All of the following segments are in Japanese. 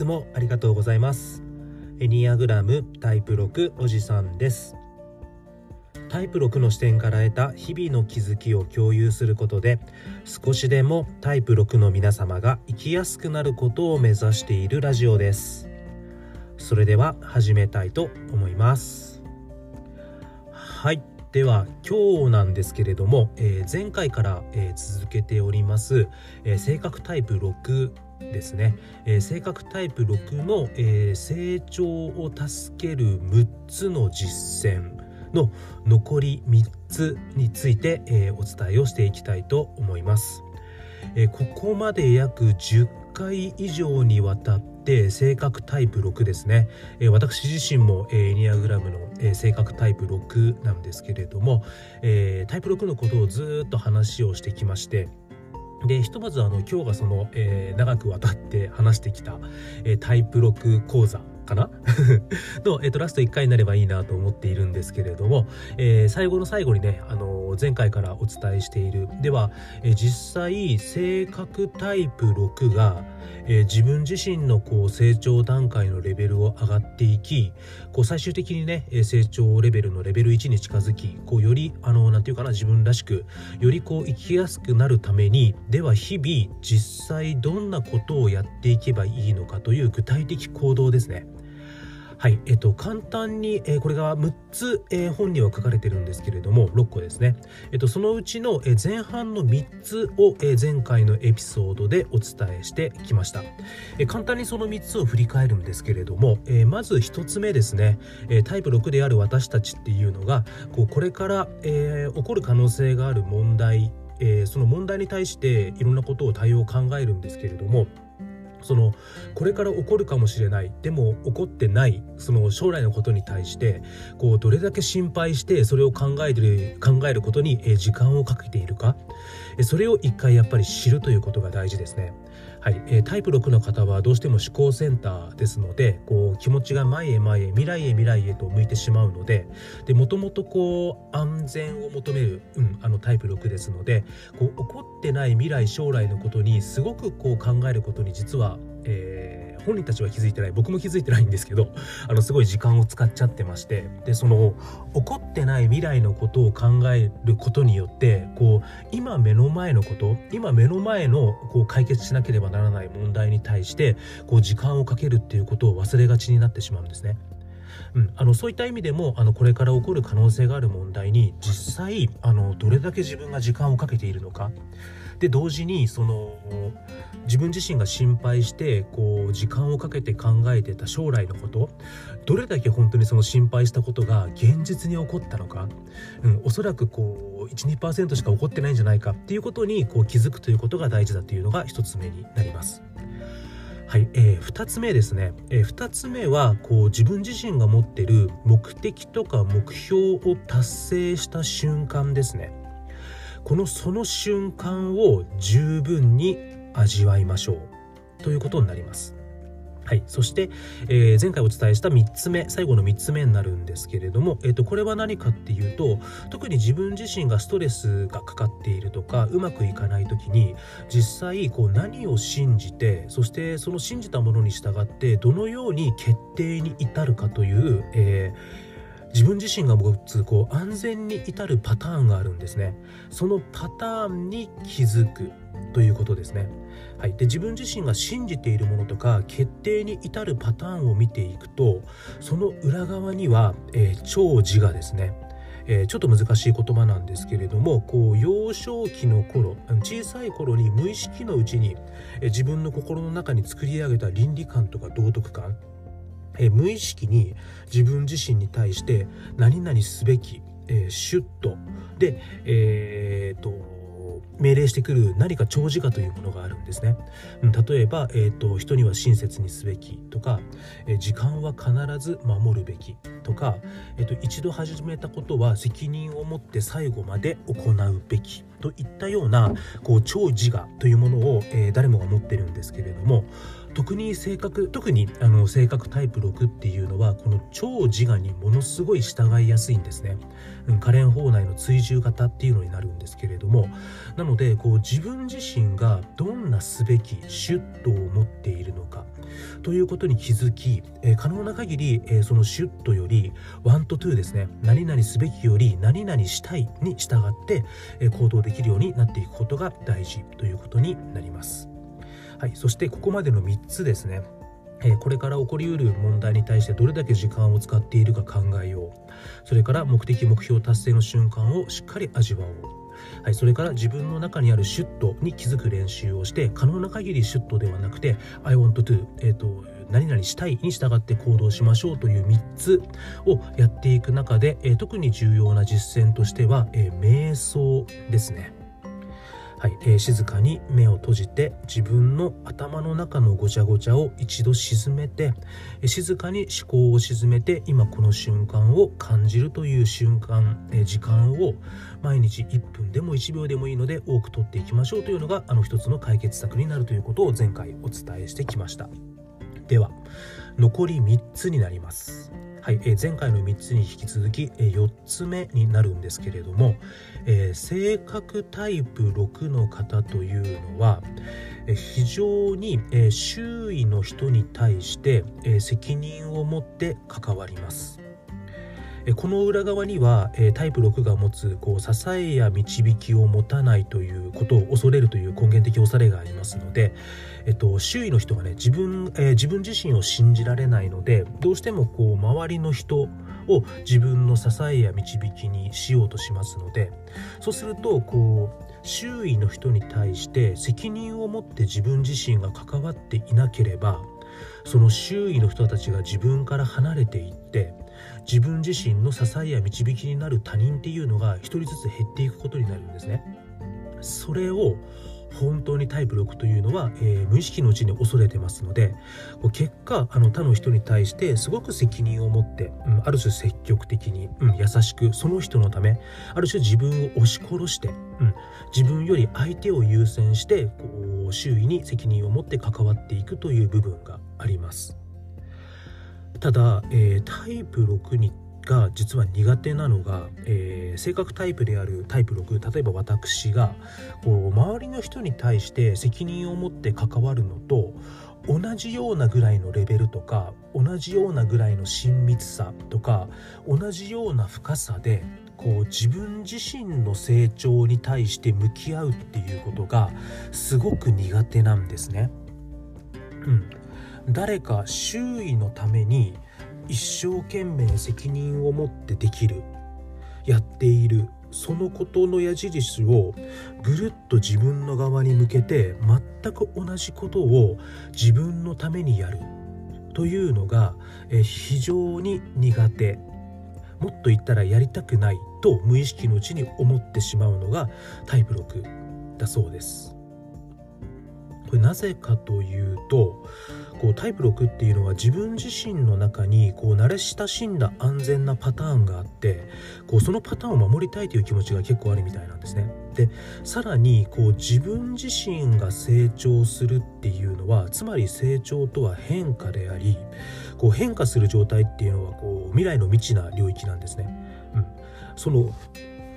つもありがとうございます。エニアグラムタイプ6おじさんです。タイプ6の視点から得た日々の気づきを共有することで少しでもタイプ6の皆様が生きやすくなることを目指しているラジオです。それでは始めたいと思います。はい。では今日なんですけれども、えー、前回から、えー、続けております、えー、性格タイプ6ですね、えー、性格タイプ6の、えー、成長を助ける6つの実践の残り3つについて、えー、お伝えをしていきたいと思います。えここまで約10回以上にわたって性格タイプ6ですね、え私自身も、えエニアグラムの、え性格タイプ6なんですけれども、えタイプ6のことをずっと話をしてきましてでひとまずあの今日がその、えー、長くわたって話してきた、えー、タイプ6講座かな？の、えっと、ラスト1回になればいいなと思っているんですけれども、えー、最後の最後にね、あの前回からお伝えしているでは、え、実際性格タイプ6が、え、自分自身のこう成長段階のレベルを上がっていきこう最終的にね成長レベルのレベル1に近づきこうよりあのなんていうかな自分らしくよりこう生きやすくなるためにでは日々実際どんなことをやっていけばいいのかという具体的行動ですね。はい、えっと、簡単に、えー、これが6つ、えー、本には書かれてるんですけれども、6個ですね。えっと、そのうちの、え、前半の3つを、え前回のエピソードでお伝えしてきました。え簡単にその3つを振り返るんですけれども、えまず1つ目ですね、えタイプ6である私たちっていうのが、こうこれから、え起こる可能性がある問題、えその問題に対していろんなことを対応を考えるんですけれども、そのこれから起こるかもしれない。でも起こってない。その将来のことに対してこうどれだけ心配してそれを考えてる考えることに時間をかけているか。それを一回やっぱり知るということが大事ですね。はい、えー、タイプ6の方はどうしても思考センターですのでこう気持ちが前へ前へ未来へ未来へと向いてしまうのでもともとこう安全を求める、うん、あのタイプ6ですのでこう起こってない未来将来のことにすごくこう考えることに実は、えー本人たちは気づいてない僕も気づいてないんですけど あのすごい時間を使っちゃってましてでその起こってない未来のことを考えることによってこう今目の前のこと今目の前のこう解決しなければならない問題に対してこう時間をかけるっていうことを忘れがちになってしまうんですね。うん、あのそういった意味でもあのこれから起こる可能性がある問題に実際あのどれだけ自分が時間をかけているのかで同時にその自分自身が心配してこう時間をかけて考えてた将来のことどれだけ本当にその心配したことが現実に起こったのか、うん、おそらくこう12%しか起こってないんじゃないかっていうことにこう気づくということが大事だというのが1つ目になります。はい、えー、2つ目ですね、えー、2つ目はこう自分自身が持ってる目的とか目標を達成した瞬間ですねこのその瞬間を十分に味わいましょう。ということになります。はい、そして、えー、前回お伝えした3つ目最後の3つ目になるんですけれども、えーと、これは何かっていうと特に自分自身がストレスがかかっているとかうまくいかない時に実際こう何を信じてそしてその信じたものに従ってどのように決定に至るかという、えー自分自身が持つこう安全に至るパターンがあるんですね。そのパターンに気づくということですね、はい、で自分自身が信じているものとか決定に至るパターンを見ていくとその裏側には、えー、超自我ですねえー、ちょっと難しい言葉なんですけれどもこう幼少期の頃小さい頃に無意識のうちに、えー、自分の心の中に作り上げた倫理観とか道徳観えー、無意識に自分自身に対して何々すべき、えー、シュッとで、えーと、命令してくる何か長寿我というものがあるんですね。例えば、えーと、人には親切にすべきとか、え、時間は必ず守るべきとか、えーと、一度始めたことは責任を持って最後まで行うべきといったようなこう超自我というものを、えー、誰もが持ってるんですけれども特に性格特にあの性格タイプ6っていうのはこの超自我にものすごい従いやすいんですね、可憐法内の追従型っていうのになるんですけれども。なのでこう自分自身がどんなすべきシュッとを持っているのか。ということに気づき、えー、可能な限り、えー、そのシュッとよりワンとトゥーですね。何々すべきより何々したいに従って、えー、行動できるようになっていくことが大事ということになります。はい、そしてここまでの3つですね。えこれから起こりうる問題に対してどれだけ時間を使っているか考えよう。それから目的目標達成の瞬間をしっかり味わおう、はい、それから自分の中にあるシュットに気づく練習をして可能な限りシュットではなくて I want to、えーと、何々したいに従って行動しましょうという3つをやっていく中で、えー、特に重要な実践としては、えー、瞑想ですね。はい、えー、静かに目を閉じて自分の頭の中のごちゃごちゃを一度沈めて、えー、静かに思考を沈めて今この瞬間を感じるという瞬間、えー、時間を毎日1分でも1秒でもいいので多くとっていきましょうというのがあの一つの解決策になるということを前回お伝えしてきました。では残り3つになります。はい、えー、前回の3つに引き続き、えー、4つ目になるんですけれども、えー、性格タイプ6の方というのは、えー、非常に、えー、周囲の人に対して、えー、責任を持って関わります。この裏側にはタイプ6が持つこう支えや導きを持たないということを恐れるという根源的恐れがありますので、えっと、周囲の人がね自分,、えー、自分自身を信じられないのでどうしてもこう周りの人を自分の支えや導きにしようとしますのでそうするとこう周囲の人に対して責任を持って自分自身が関わっていなければその周囲の人たちが自分から離れていって自分自身の支えや導きになる他人っていうのが一人ずつ減っていくことになるんですね。それを本当にタイプ6というのは、えー、無意識のうちに恐れてますので結果あの他の人に対してすごく責任を持って、うん、ある種積極的に、うん、優しくその人のためある種自分を押し殺して、うん、自分より相手を優先してこう周囲に責任を持って関わっていくという部分があります。ただ、えー、タイプ6にが実は苦手なのが、えー、性格タイプであるタイプ6例えば私がこう周りの人に対して責任を持って関わるのと同じようなぐらいのレベルとか同じようなぐらいの親密さとか同じような深さでこう自分自身の成長に対して向き合うっていうことがすごく苦手なんですね。うん、誰か周囲のために一生懸命責任を持ってできるやっているそのことの矢印をぐるっと自分の側に向けて全く同じことを自分のためにやるというのが非常に苦手もっと言ったらやりたくないと無意識のうちに思ってしまうのがタイプ6だそうです。これなぜかというとこうタイプ6っていうのは自分自身の中にこう慣れ親しんだ安全なパターンがあってこうそのパターンを守りたいという気持ちが結構あるみたいなんですね。でさらにこう自分自身が成長するっていうのはつまり成長とは変化でありこう変化する状態っていうのはこう未来の未知な領域なんですね。うん、その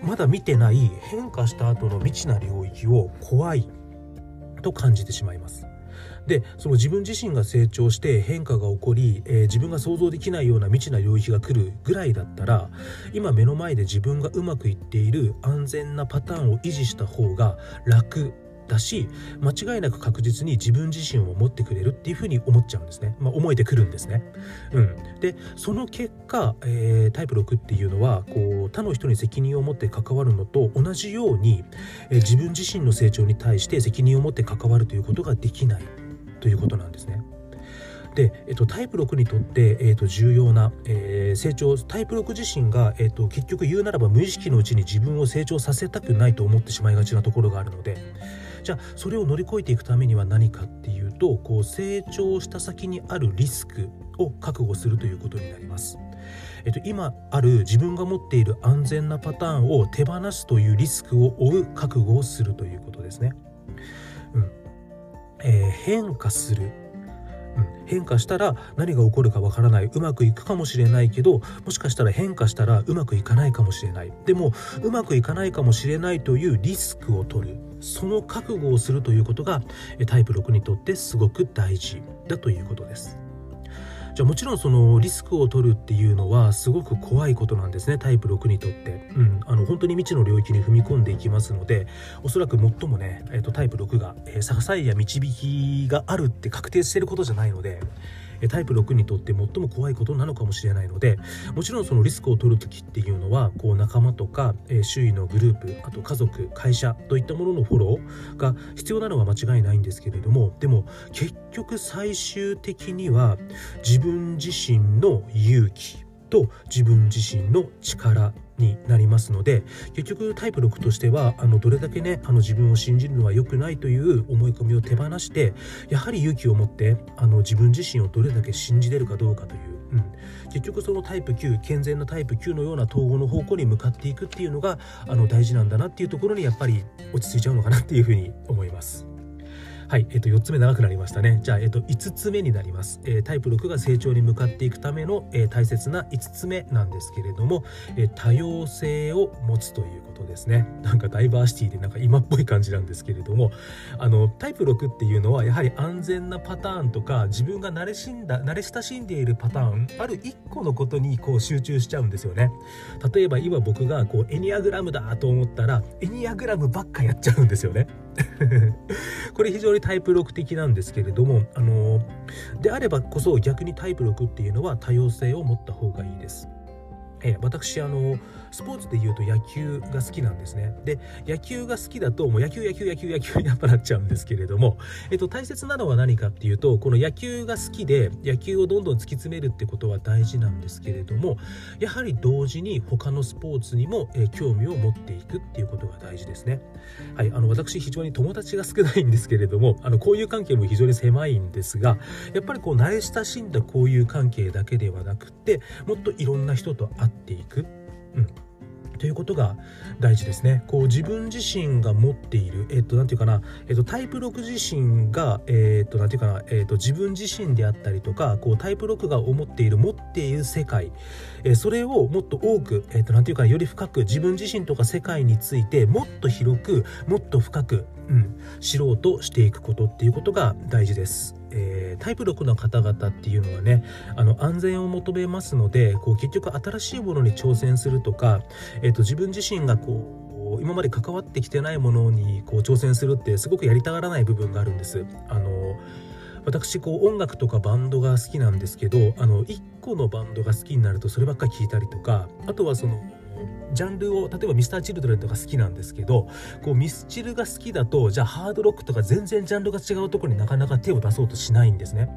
まだ見てない変化した後の未知な領域を怖いと感じてしまいます。でその自分自身が成長して変化が起こり、えー、自分が想像できないような未知な領域が来るぐらいだったら今目の前で自分がうまくいっている安全なパターンを維持した方が楽だし間違いなく確実に自分自身を持ってくれるっていうふうに思っちゃうんですね、まあ、思えてくるんですね。うん、でその結果、えー、タイプ6っていうのはこう他の人に責任を持って関わるのと同じように、えー、自分自身の成長に対して責任を持って関わるということができないということなんですね。で、えっと、タイプ6にとって、えっと、重要な、えー、成長タイプ6自身が、えっと、結局言うならば無意識のうちに自分を成長させたくないと思ってしまいがちなところがあるのでじゃあそれを乗り越えていくためには何かっていうとこう成長した先にあるリスクを覚悟するということになります。えっと、今ある自分が持っている安全なパターンを手放すというリスクを負う覚悟をするということですね。うんえー、変化する、変化したら何が起こるかわからない。うまくいくかもしれないけどもしかしたら変化したらうまくいかないかもしれない。でもうまくいかないかもしれないというリスクを取る。その覚悟をするということがタイプ6にとってすごく大事だということです。じゃあもちろんそのリスクを取るっていうのはすごく怖いことなんですねタイプ6にとって、うん、あの本当に未知の領域に踏み込んでいきますのでおそらく最もね、えーと、タイプ6が、えー、支えや導きがあるって確定してることじゃないのでタイプ6にとって最も怖いことなのかもしれないのでもちろんそのリスクを取る時っていうのはこう仲間とか、え周囲のグループあと家族会社といったもののフォローが必要なのは間違いないんですけれどもでも結局最終的には自分自身の勇気と自分自身の力になりますので結局タイプ6としてはあのどれだけねあの自分を信じるのは良くないという思い込みを手放してやはり勇気を持ってあの自分自身をどれだけ信じれるかどうかという、うん、結局そのタイプ9健全なタイプ9のような統合の方向に向かっていくっていうのがあの大事なんだなっていうところにやっぱり落ち着いちゃうのかなっていうふうに思います。はい、えっ、と、4つ目長くなりましたね。じゃあ、えっ、と、5つ目になります。えー、タイプ6が成長に向かっていくための、えー、大切な5つ目なんですけれども、えー、多様性を持つということですね。なんかダイバーシティでなんか今っぽい感じなんですけれども、あの、タイプ6っていうのはやはり安全なパターンとか、自分が慣れしんだ、慣れ親しんでいるパターン、ある1個のことにこう集中しちゃうんですよね。例えば今僕がこうエニアグラムだと思ったら、エニアグラムばっかやっちゃうんですよね。これ非常にタイプ6的なんですけれども、あのであればこそ逆にタイプ6っていうのは多様性を持った方がいいです。え私あのスポーツで言うと野球が好きなんですね。で野球が好きだともう野球野球野球野球にやっぱなっちゃうんですけれども、えっと、大切なのは何かっていうとこの野球が好きで野球をどんどん突き詰めるってことは大事なんですけれどもやはり同時に他のスポーツにも、え興味を持っていくっていうことが大事ですね。はいあの私非常に友達が少ないんですけれどもあの交友関係も非常に狭いんですがやっぱりこう慣れ親しんだ交友関係だけではなくってもっといろんな人と会っていく。うん、ということが大事ですね。こう自分自身が持っている、えっと、なんていうかな、えっと、タイプ6自身が、えっと、なんていうかな、えっと、自分自身であったりとか、こう、タイプ6が思っている、持っている世界、えそれをもっと多く、えっと、なんていうかな、より深く、自分自身とか世界について、もっと広く、もっと深く、うん、知ろうとしていくことっていうことが大事です。えー、タイプ6の方々っていうのはねあの安全を求めますのでこう結局新しいものに挑戦するとか、えーと、自分自身がこう今まで関わってきてないものにこう挑戦するってすごくやりたがらない部分があるんです。あの私こう音楽とかバンドが好きなんですけどあの1個のバンドが好きになるとそればっかり聴いたりとかあとはそのジャンルを例えばミスターチルドレンとか好きなんですけどこうミスチルが好きだとじゃあハードロックとか全然ジャンルが違うところになかなか手を出そうとしないんですね、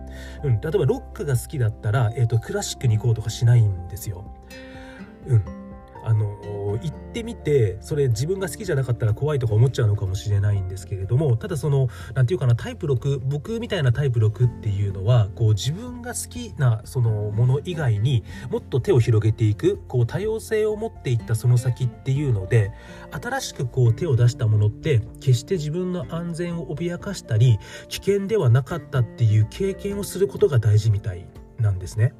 うん、例えばロックが好きだったら、えーと、クラシックに行こうとかしないんですよ。うん。あの行ってみてそれ自分が好きじゃなかったら怖いとか思っちゃうのかもしれないんですけれどもただその何て言うかなタイプ6僕みたいなタイプ6っていうのはこう自分が好きなそのもの以外にもっと手を広げていくこう多様性を持っていったその先っていうので新しくこう手を出したものって決して自分の安全を脅かしたり危険ではなかったっていう経験をすることが大事みたいなんですね。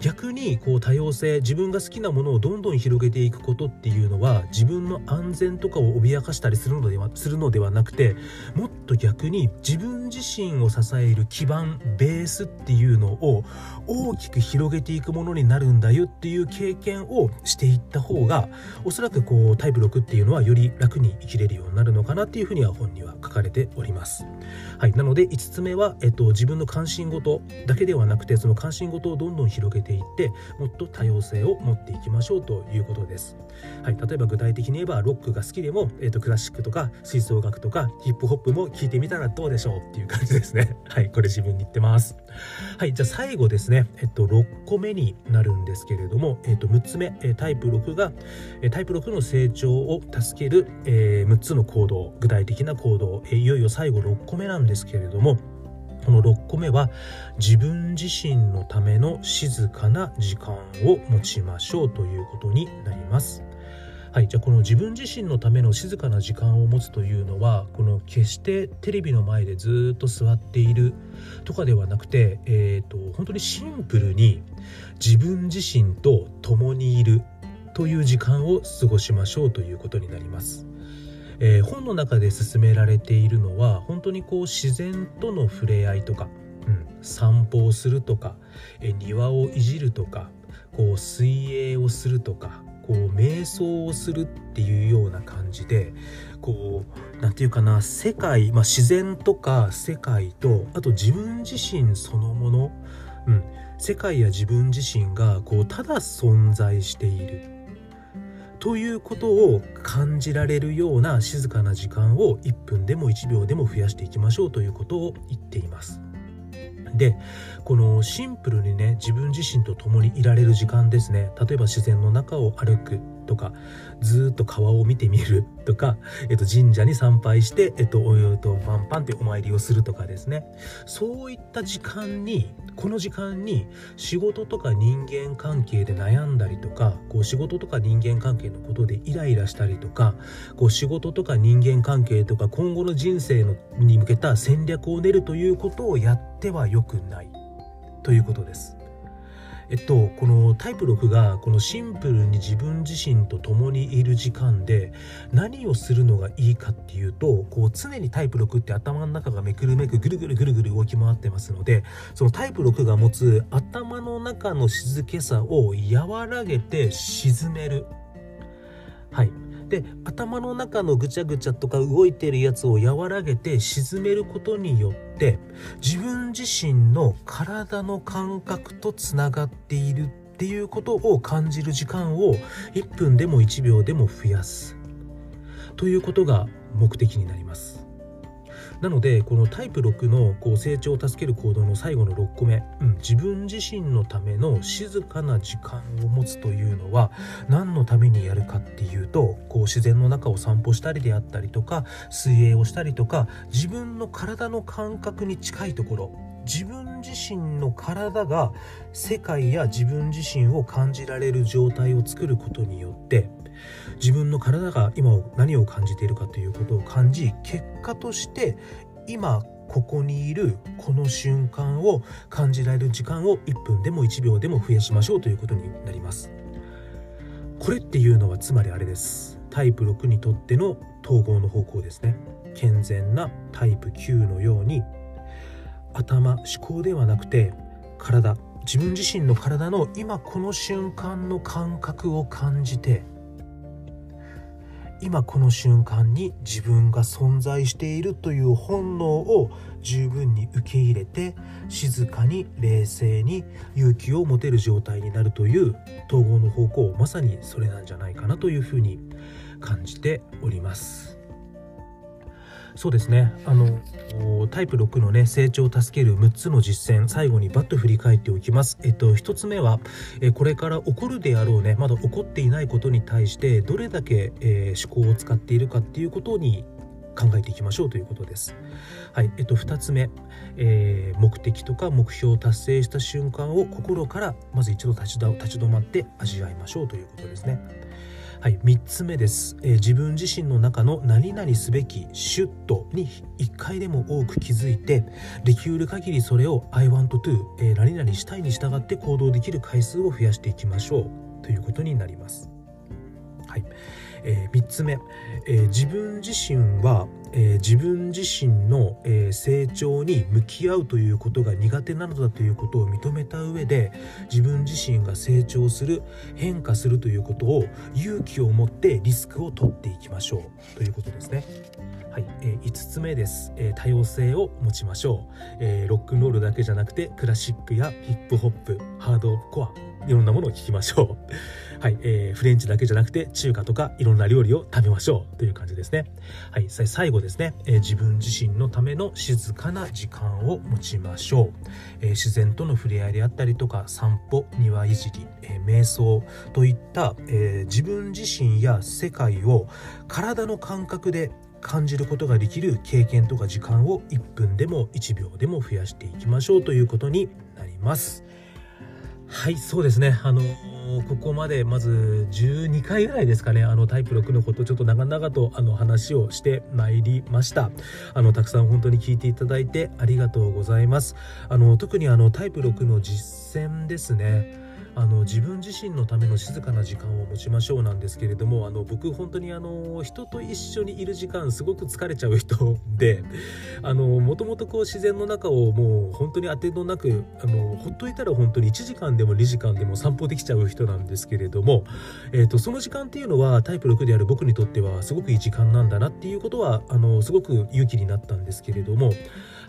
逆にこう多様性自分が好きなものをどんどん広げていくことっていうのは自分の安全とかを脅かしたりするのではするのではなくてもっと逆に自分自身を支える基盤ベースっていうのを大きく広げていくものになるんだよっていう経験をしていった方がおそらくこうタイプ6っていうのはより楽に生きれるようになるのかなっていうふうには本には書かれております。はい、なので5つ目は、えっと、自分の関心事だけではなくてその関心事をどんどん広げていってもっと多様性を持っていきましょうということです。はい、例えば具体的に言えばロックが好きでも、えっと、クラシックとか吹奏楽とかヒップホップも聞いてみたらどうでしょうっていう感じですね。はい、これ自分に言ってます。はい、じゃあ最後ですね、えっと、6個目になるんですけれども、えっと、6つ目、タイプ6が、タイプ6の成長を助ける、え、6つの行動、具体的な行動、えいよいよ最後6個目なんですけれども、この6個目は自分自身のための静かな時間を持ちましょうということになります。はいじゃあこの自分自身のための静かな時間を持つというのはこの決してテレビの前でずっと座っているとかではなくて、えーと、本当にシンプルに自分自身と共にいるという時間を過ごしましょうということになります。えー、本の中で勧められているのは本当にこう自然との触れ合いとか、うん、散歩をするとか、え庭をいじるとかこう水泳をするとかこう瞑想をするっていうような感じでこう何て言うかな世界、まあ、自然とか世界とあと自分自身そのもの、うん、世界や自分自身がこうただ存在している。ということを感じられるような静かな時間を1分でも1秒でも増やしていきましょうということを言っています。でこのシンプルにね自分自身と共にいられる時間ですね例えば自然の中を歩くとかずっと川を見てみるとか、えっと、神社に参拝して、えっと、おとパンパンってお参りをするとかですねそういった時間にこの時間に仕事とか人間関係で悩んだりとかこう仕事とか人間関係のことでイライラしたりとかこう仕事とか人間関係とか今後の人生のに向けた戦略を練るということをやってはよくないということです。えっと、このタイプ6がこのシンプルに自分自身と共にいる時間で何をするのがいいかっていうとこう常にタイプ6って頭の中がめくるめくぐるぐるぐるぐる動き回ってますのでそのタイプ6が持つ頭の中の静けさを和らげて沈める。はいで頭の中のぐちゃぐちゃとか動いてるやつを和らげて沈めることによって自分自身の体の感覚とつながっているっていうことを感じる時間を1分でも1秒でも増やすということが目的になります。なのでこのタイプ6のこう成長を助ける行動の最後の6個目、うん、自分自身のための静かな時間を持つというのは何のためにやるかっていうとこう自然の中を散歩したりであったりとか水泳をしたりとか自分の体の感覚に近いところ自分自身の体が世界や自分自身を感じられる状態を作ることによって自分の体が今を何を感じているかということを感じ結果として今ここにいるこの瞬間を感じられる時間を1分でも1秒でも増やしましょうということになります。これっていうのはつまりあれです。タイプ6にとっての統合の方向ですね。健全なタイプ9のように頭思考ではなくて体自分自身の体の今この瞬間の感覚を感じて今この瞬間に自分が存在しているという本能を十分に受け入れて静かに冷静に勇気を持てる状態になるという統合の方向まさにそれなんじゃないかなというふうに感じております。そうですねあのタイプ6のね成長を助ける6つの実践最後にバッと振り返っておきますえっと1つ目はえこれから起こるであろうねまだ起こっていないことに対してどれだけ、えー、思考を使っているかっていうことに考えていきましょうということです。はい、えっと2つ目、えー、目的とか目標を達成した瞬間を心からまず一度立ち止まって味わいましょうということですね。はい、3つ目です、えー、自分自身の中の何々すべきシュッとに1回でも多く気づいてできうる限りそれを I want to、えー、何々したいに従って行動できる回数を増やしていきましょう。ということになります。はい。えー、3つ目、えー、自分自身は、えー、自分自身の、え成長に向き合うということが苦手なのだということを認めた上で自分自身が成長する変化するということを勇気を持ってリスクを取っていきましょう。ということですね。はい、えー、5つ目です、えー、多様性を持ちましょう、えー、ロックンロールだけじゃなくてクラシックやヒップホップハードコアいろんなものを聞きましょう。はい、えー、フレンチだけじゃなくて中華とかいろんな料理を食べましょうという感じですね。はい、最後ですね、えー、自分自身のための静かな時間を持ちましょう。えー、自然との触れ合いであったりとか散歩、庭いじり、え瞑想といった、え自分自身や世界を体の感覚で感じることができる経験とか時間を1分でも1秒でも増やしていきましょうということになります。はい、そうですね。あのここまでまず12回ぐらいですかね、あのタイプ6のことちょっと長々とあの話をしてまいりました。あの、たくさん本当に聞いていただいてありがとうございます。あの、特にあのタイプ6の実践ですね。あの自分自身のための静かな時間を持ちましょうなんですけれどもあの僕本当にあの人と一緒にいる時間すごく疲れちゃう人でもともと自然の中をもう本当に当てのなくあのほっといたら本当に1時間でも2時間でも散歩できちゃう人なんですけれども、えーと、その時間っていうのはタイプ6である僕にとってはすごくいい時間なんだなっていうことはあのすごく勇気になったんですけれども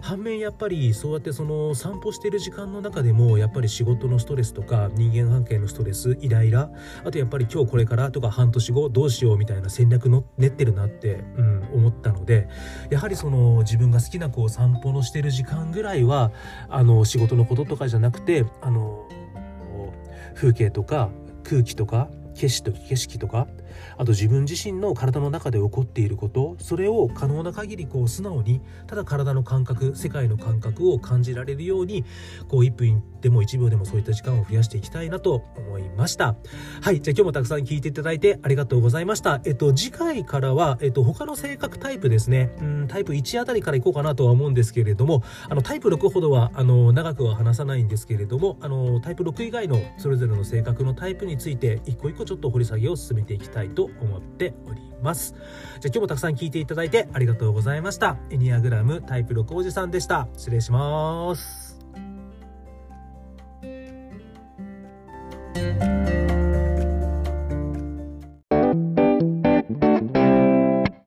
反面やっぱりそうやってその散歩してる時間の中でもやっぱり仕事のストレスとか人間関係のストレスイライラあとやっぱり今日これからとか半年後どうしようみたいな戦略の練ってるなって、うん、思ったのでやはりその自分が好きなこう散歩のしてる時間ぐらいはあの仕事のこととかじゃなくてあの風景とか空気とか景色と景色とかあと自分自身の体の中で起こっていることそれを可能な限りこう素直にただ体の感覚世界の感覚を感じられるようにこう1分でも1秒でもそういった時間を増やしていきたいなと思いました。はいじゃあ今日もたくさん聞いていただいてありがとうございました。えっと次回からはえっと他の性格タイプですね。うんタイプ1あたりからいこうかなとは思うんですけれどもあのタイプ6ほどはあの長くは話さないんですけれどもあのタイプ6以外のそれぞれの性格のタイプについて一個一個ちょっと掘り下げを進めていきたいいと思っております。じゃあ今日もたくさん聞いていただいてありがとうございました。エニアグラムタイプ6おじさんでした。失礼します。